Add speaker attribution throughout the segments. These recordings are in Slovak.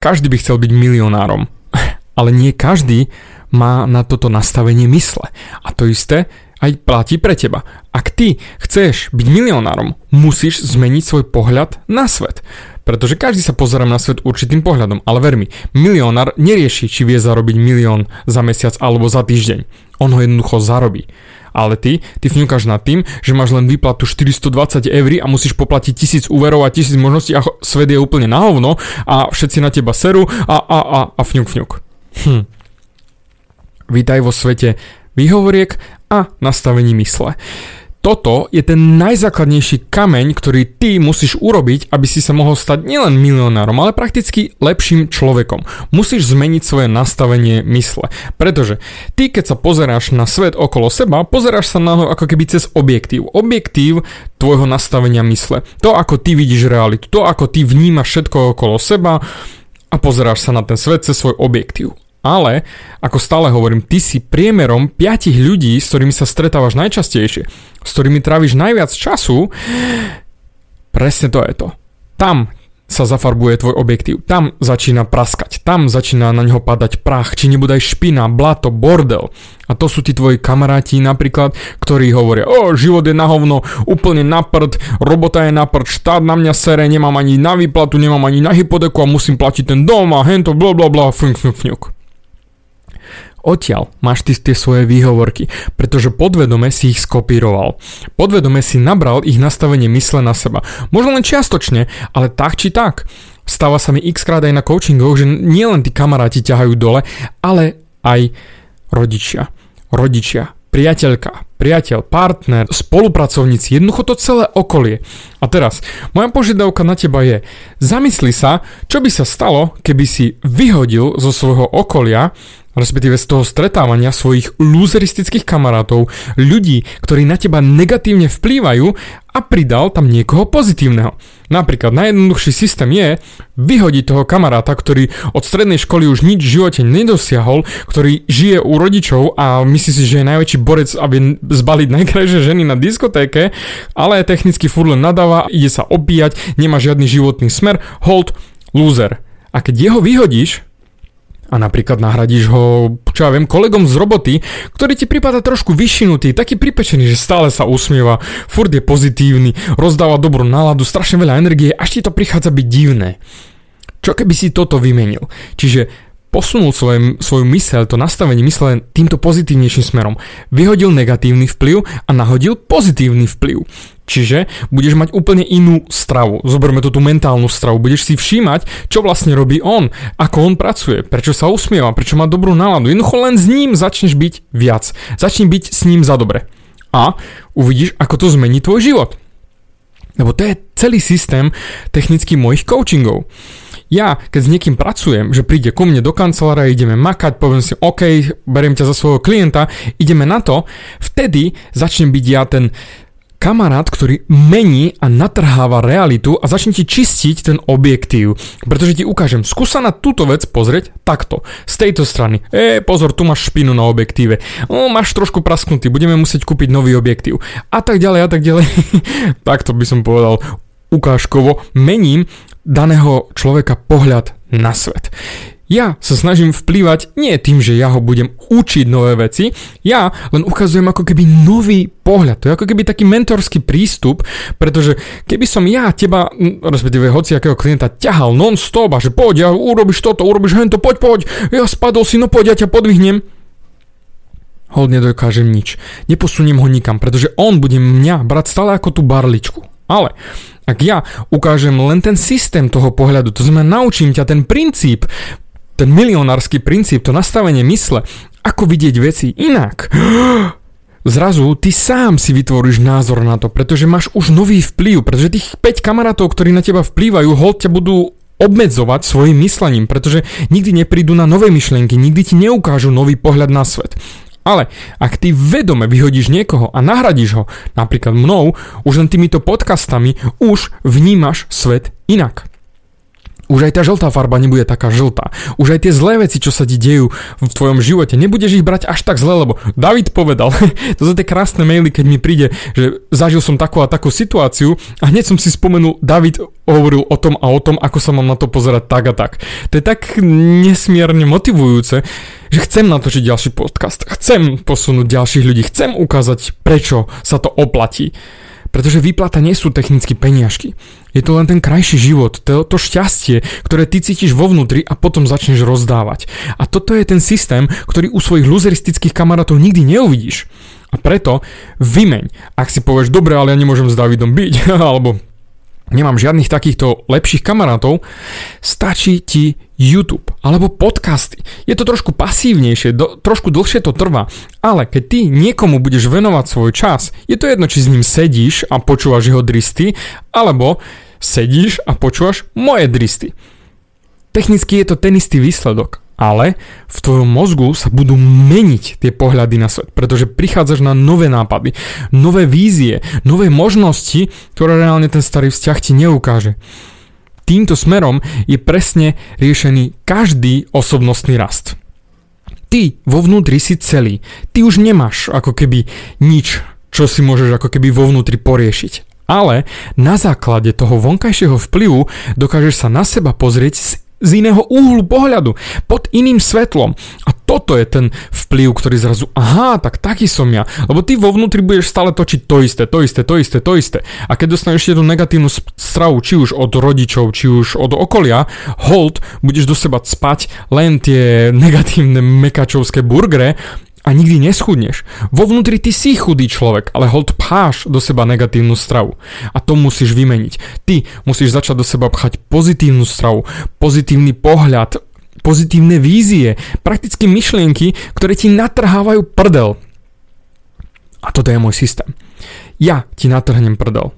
Speaker 1: Každý by chcel byť milionárom, ale nie každý má na toto nastavenie mysle. A to isté aj platí pre teba. Ak ty chceš byť milionárom, musíš zmeniť svoj pohľad na svet. Pretože každý sa pozerá na svet určitým pohľadom, ale ver mi, milionár nerieši, či vie zarobiť milión za mesiac alebo za týždeň. On ho jednoducho zarobí. Ale ty, ty fňukáš nad tým, že máš len výplatu 420 eur a musíš poplatiť tisíc úverov a tisíc možností a svet je úplne na hovno a všetci na teba seru a a a a fňuk fňuk. Hm. Vítaj vo svete výhovoriek a nastavení mysle. Toto je ten najzákladnejší kameň, ktorý ty musíš urobiť, aby si sa mohol stať nielen milionárom, ale prakticky lepším človekom. Musíš zmeniť svoje nastavenie mysle. Pretože ty, keď sa pozeráš na svet okolo seba, pozeráš sa na ho ako keby cez objektív. Objektív tvojho nastavenia mysle. To, ako ty vidíš realitu, to, ako ty vnímaš všetko okolo seba a pozeráš sa na ten svet cez svoj objektív. Ale, ako stále hovorím, ty si priemerom 5 ľudí, s ktorými sa stretávaš najčastejšie, s ktorými tráviš najviac času, presne to je to. Tam sa zafarbuje tvoj objektív. Tam začína praskať, tam začína na neho padať prach, či nebude aj špina, blato, bordel. A to sú tí tvoji kamaráti napríklad, ktorí hovoria, o, život je na hovno, úplne na prd, robota je na prd, štát na mňa sere, nemám ani na výplatu, nemám ani na hypotéku a musím platiť ten dom a hento, bla bla bla, fňuk, fňuk, fňuk. Odtiaľ máš ty tie svoje výhovorky, pretože podvedome si ich skopíroval. Podvedome si nabral ich nastavenie mysle na seba. Možno len čiastočne, ale tak či tak. Stáva sa mi x krát aj na coachingoch, že nielen tí kamaráti ťahajú dole, ale aj rodičia. Rodičia, priateľka, priateľ, partner, spolupracovníci, jednoducho to celé okolie. A teraz, moja požiadavka na teba je, zamysli sa, čo by sa stalo, keby si vyhodil zo svojho okolia respektíve z toho stretávania svojich lúzeristických kamarátov, ľudí, ktorí na teba negatívne vplývajú a pridal tam niekoho pozitívneho. Napríklad najjednoduchší systém je vyhodiť toho kamaráta, ktorý od strednej školy už nič v živote nedosiahol, ktorý žije u rodičov a myslí si, že je najväčší borec, aby zbaliť najkrajšie ženy na diskotéke, ale technicky furt len nadáva, ide sa opíjať, nemá žiadny životný smer, hold, loser. A keď jeho vyhodíš, a napríklad nahradíš ho, čo ja viem, kolegom z roboty, ktorý ti prípada trošku vyšinutý, taký pripečený, že stále sa usmieva, furt je pozitívny, rozdáva dobrú náladu, strašne veľa energie, až ti to prichádza byť divné. Čo keby si toto vymenil? Čiže posunul svoj, svoju myseľ, to nastavenie mysle týmto pozitívnejším smerom. Vyhodil negatívny vplyv a nahodil pozitívny vplyv. Čiže budeš mať úplne inú stravu. Zoberme tú, tú mentálnu stravu. Budeš si všímať, čo vlastne robí on, ako on pracuje, prečo sa usmieva, prečo má dobrú náladu. Jednoducho len s ním začneš byť viac. Začni byť s ním za dobre. A uvidíš, ako to zmení tvoj život. Lebo to je celý systém technických mojich coachingov. Ja, keď s niekým pracujem, že príde ku mne do kancelára, ideme makať, poviem si, OK, beriem ťa za svojho klienta, ideme na to, vtedy začnem byť ja ten kamarát, ktorý mení a natrháva realitu a začne ti čistiť ten objektív. Pretože ti ukážem, skúsa na túto vec pozrieť takto, z tejto strany. E, pozor, tu máš špinu na objektíve. O, máš trošku prasknutý, budeme musieť kúpiť nový objektív. A tak ďalej, a tak ďalej. takto by som povedal ukážkovo, mením daného človeka pohľad na svet. Ja sa snažím vplývať nie tým, že ja ho budem učiť nové veci, ja len ukazujem ako keby nový pohľad. To je ako keby taký mentorský prístup, pretože keby som ja teba, respektíve hoci akého klienta ťahal non-stop a že poď, ja urobíš toto, urobíš hento, poď, poď, ja spadol si, no poď, ja ťa podvihnem. Hold nedokážem nič. Neposuniem ho nikam, pretože on bude mňa brať stále ako tú barličku. Ale ak ja ukážem len ten systém toho pohľadu, to znamená naučím ťa ten princíp, ten milionársky princíp, to nastavenie mysle, ako vidieť veci inak. Zrazu ty sám si vytvoríš názor na to, pretože máš už nový vplyv, pretože tých 5 kamarátov, ktorí na teba vplývajú, hold ťa budú obmedzovať svojim myslením, pretože nikdy neprídu na nové myšlienky, nikdy ti neukážu nový pohľad na svet. Ale ak ty vedome vyhodíš niekoho a nahradíš ho, napríklad mnou, už len týmito podcastami, už vnímaš svet inak. Už aj tá žltá farba nebude taká žltá. Už aj tie zlé veci, čo sa ti dejú v tvojom živote, nebudeš ich brať až tak zle, lebo David povedal, to sú tie krásne maily, keď mi príde, že zažil som takú a takú situáciu a hneď som si spomenul, David hovoril o tom a o tom, ako sa mám na to pozerať tak a tak. To je tak nesmierne motivujúce, že chcem natočiť ďalší podcast, chcem posunúť ďalších ľudí, chcem ukázať, prečo sa to oplatí. Pretože výplata nie sú technicky peniažky. Je to len ten krajší život, to, to šťastie, ktoré ty cítiš vo vnútri a potom začneš rozdávať. A toto je ten systém, ktorý u svojich luzeristických kamarátov nikdy neuvidíš. A preto vymeň, ak si povieš, dobre, ale ja nemôžem s Davidom byť, alebo nemám žiadnych takýchto lepších kamarátov, stačí ti YouTube alebo podcasty. Je to trošku pasívnejšie, do, trošku dlhšie to trvá, ale keď ty niekomu budeš venovať svoj čas, je to jedno, či s ním sedíš a počúvaš jeho dristy, alebo sedíš a počúvaš moje dristy. Technicky je to ten istý výsledok, ale v tvojom mozgu sa budú meniť tie pohľady na svet, pretože prichádzaš na nové nápady, nové vízie, nové možnosti, ktoré reálne ten starý vzťah ti neukáže. Týmto smerom je presne riešený každý osobnostný rast. Ty vo vnútri si celý. Ty už nemáš ako keby nič, čo si môžeš ako keby vo vnútri poriešiť. Ale na základe toho vonkajšieho vplyvu dokážeš sa na seba pozrieť z z iného úhlu pohľadu, pod iným svetlom. A toto je ten vplyv, ktorý zrazu, aha, tak taký som ja. Lebo ty vo vnútri budeš stále točiť to isté, to isté, to isté, to isté. A keď dostaneš tú negatívnu stravu, či už od rodičov, či už od okolia, hold, budeš do seba spať len tie negatívne mekačovské burgere a nikdy neschudneš. Vo vnútri ty si chudý človek, ale hold pcháš do seba negatívnu stravu. A to musíš vymeniť. Ty musíš začať do seba pchať pozitívnu stravu, pozitívny pohľad, pozitívne vízie, prakticky myšlienky, ktoré ti natrhávajú prdel. A toto je môj systém. Ja ti natrhnem prdel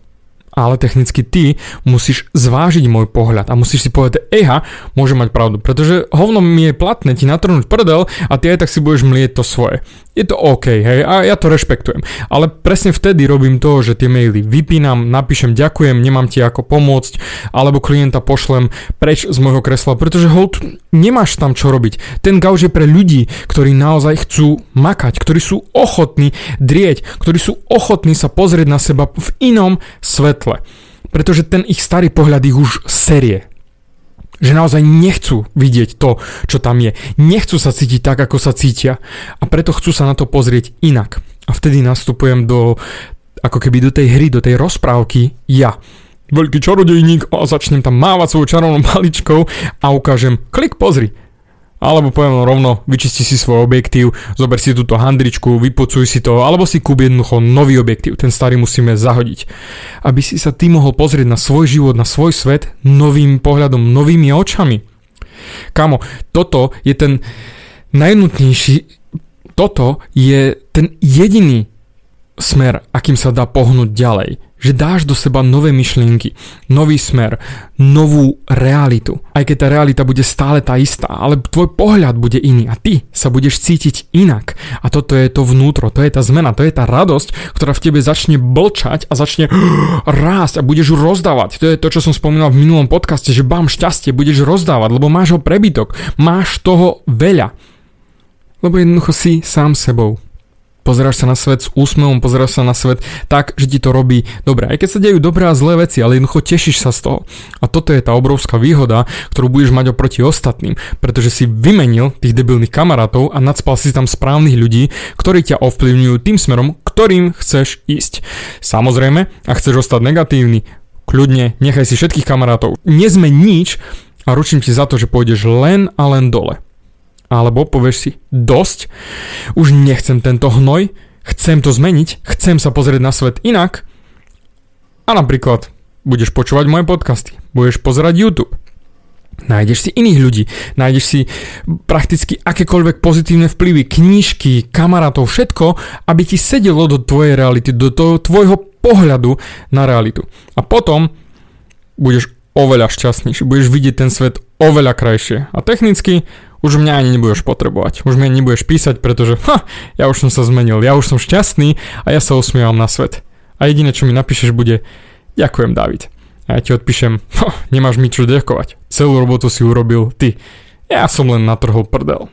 Speaker 1: ale technicky ty musíš zvážiť môj pohľad a musíš si povedať, eha, môže mať pravdu, pretože hovno mi je platné ti natrhnúť prdel a ty aj tak si budeš mlieť to svoje. Je to OK, hej, a ja to rešpektujem. Ale presne vtedy robím to, že tie maily vypínam, napíšem ďakujem, nemám ti ako pomôcť, alebo klienta pošlem preč z môjho kresla, pretože hold, nemáš tam čo robiť. Ten gauž je pre ľudí, ktorí naozaj chcú makať, ktorí sú ochotní drieť, ktorí sú ochotní sa pozrieť na seba v inom svetle. Pretože ten ich starý pohľad ich už serie že naozaj nechcú vidieť to, čo tam je. Nechcú sa cítiť tak, ako sa cítia a preto chcú sa na to pozrieť inak. A vtedy nastupujem do, ako keby do tej hry, do tej rozprávky ja veľký čarodejník a začnem tam mávať svojou čarovnou maličkou a ukážem, klik pozri, alebo poviem rovno, vyčisti si svoj objektív, zober si túto handričku, vypocuj si to, alebo si kúp jednoducho nový objektív, ten starý musíme zahodiť. Aby si sa ty mohol pozrieť na svoj život, na svoj svet novým pohľadom, novými očami. Kamo, toto je ten najnutnejší, toto je ten jediný smer, akým sa dá pohnúť ďalej že dáš do seba nové myšlienky, nový smer, novú realitu. Aj keď tá realita bude stále tá istá, ale tvoj pohľad bude iný a ty sa budeš cítiť inak. A toto je to vnútro, to je tá zmena, to je tá radosť, ktorá v tebe začne blčať a začne rásť a budeš ju rozdávať. To je to, čo som spomínal v minulom podcaste, že bám šťastie, budeš rozdávať, lebo máš ho prebytok, máš toho veľa. Lebo jednoducho si sám sebou pozeráš sa na svet s úsmevom, pozeráš sa na svet tak, že ti to robí dobre. Aj keď sa dejú dobré a zlé veci, ale jednoducho tešíš sa z toho. A toto je tá obrovská výhoda, ktorú budeš mať oproti ostatným, pretože si vymenil tých debilných kamarátov a nadspal si tam správnych ľudí, ktorí ťa ovplyvňujú tým smerom, ktorým chceš ísť. Samozrejme, ak chceš ostať negatívny, kľudne nechaj si všetkých kamarátov. Nezme nič a ručím ti za to, že pôjdeš len a len dole. Alebo povieš si, dosť, už nechcem tento hnoj, chcem to zmeniť, chcem sa pozrieť na svet inak. A napríklad budeš počúvať moje podcasty, budeš pozerať YouTube, Nájdeš si iných ľudí, nájdeš si prakticky akékoľvek pozitívne vplyvy, knížky, kamarátov, všetko, aby ti sedelo do tvojej reality, do toho tvojho pohľadu na realitu. A potom budeš oveľa šťastnejší, budeš vidieť ten svet oveľa krajšie. A technicky už mňa ani nebudeš potrebovať. Už mňa nebudeš písať, pretože ha, ja už som sa zmenil, ja už som šťastný a ja sa usmievam na svet. A jediné, čo mi napíšeš, bude Ďakujem, David. A ja ti odpíšem, nemáš mi čo ďakovať. Celú robotu si urobil ty. Ja som len natrhol prdel.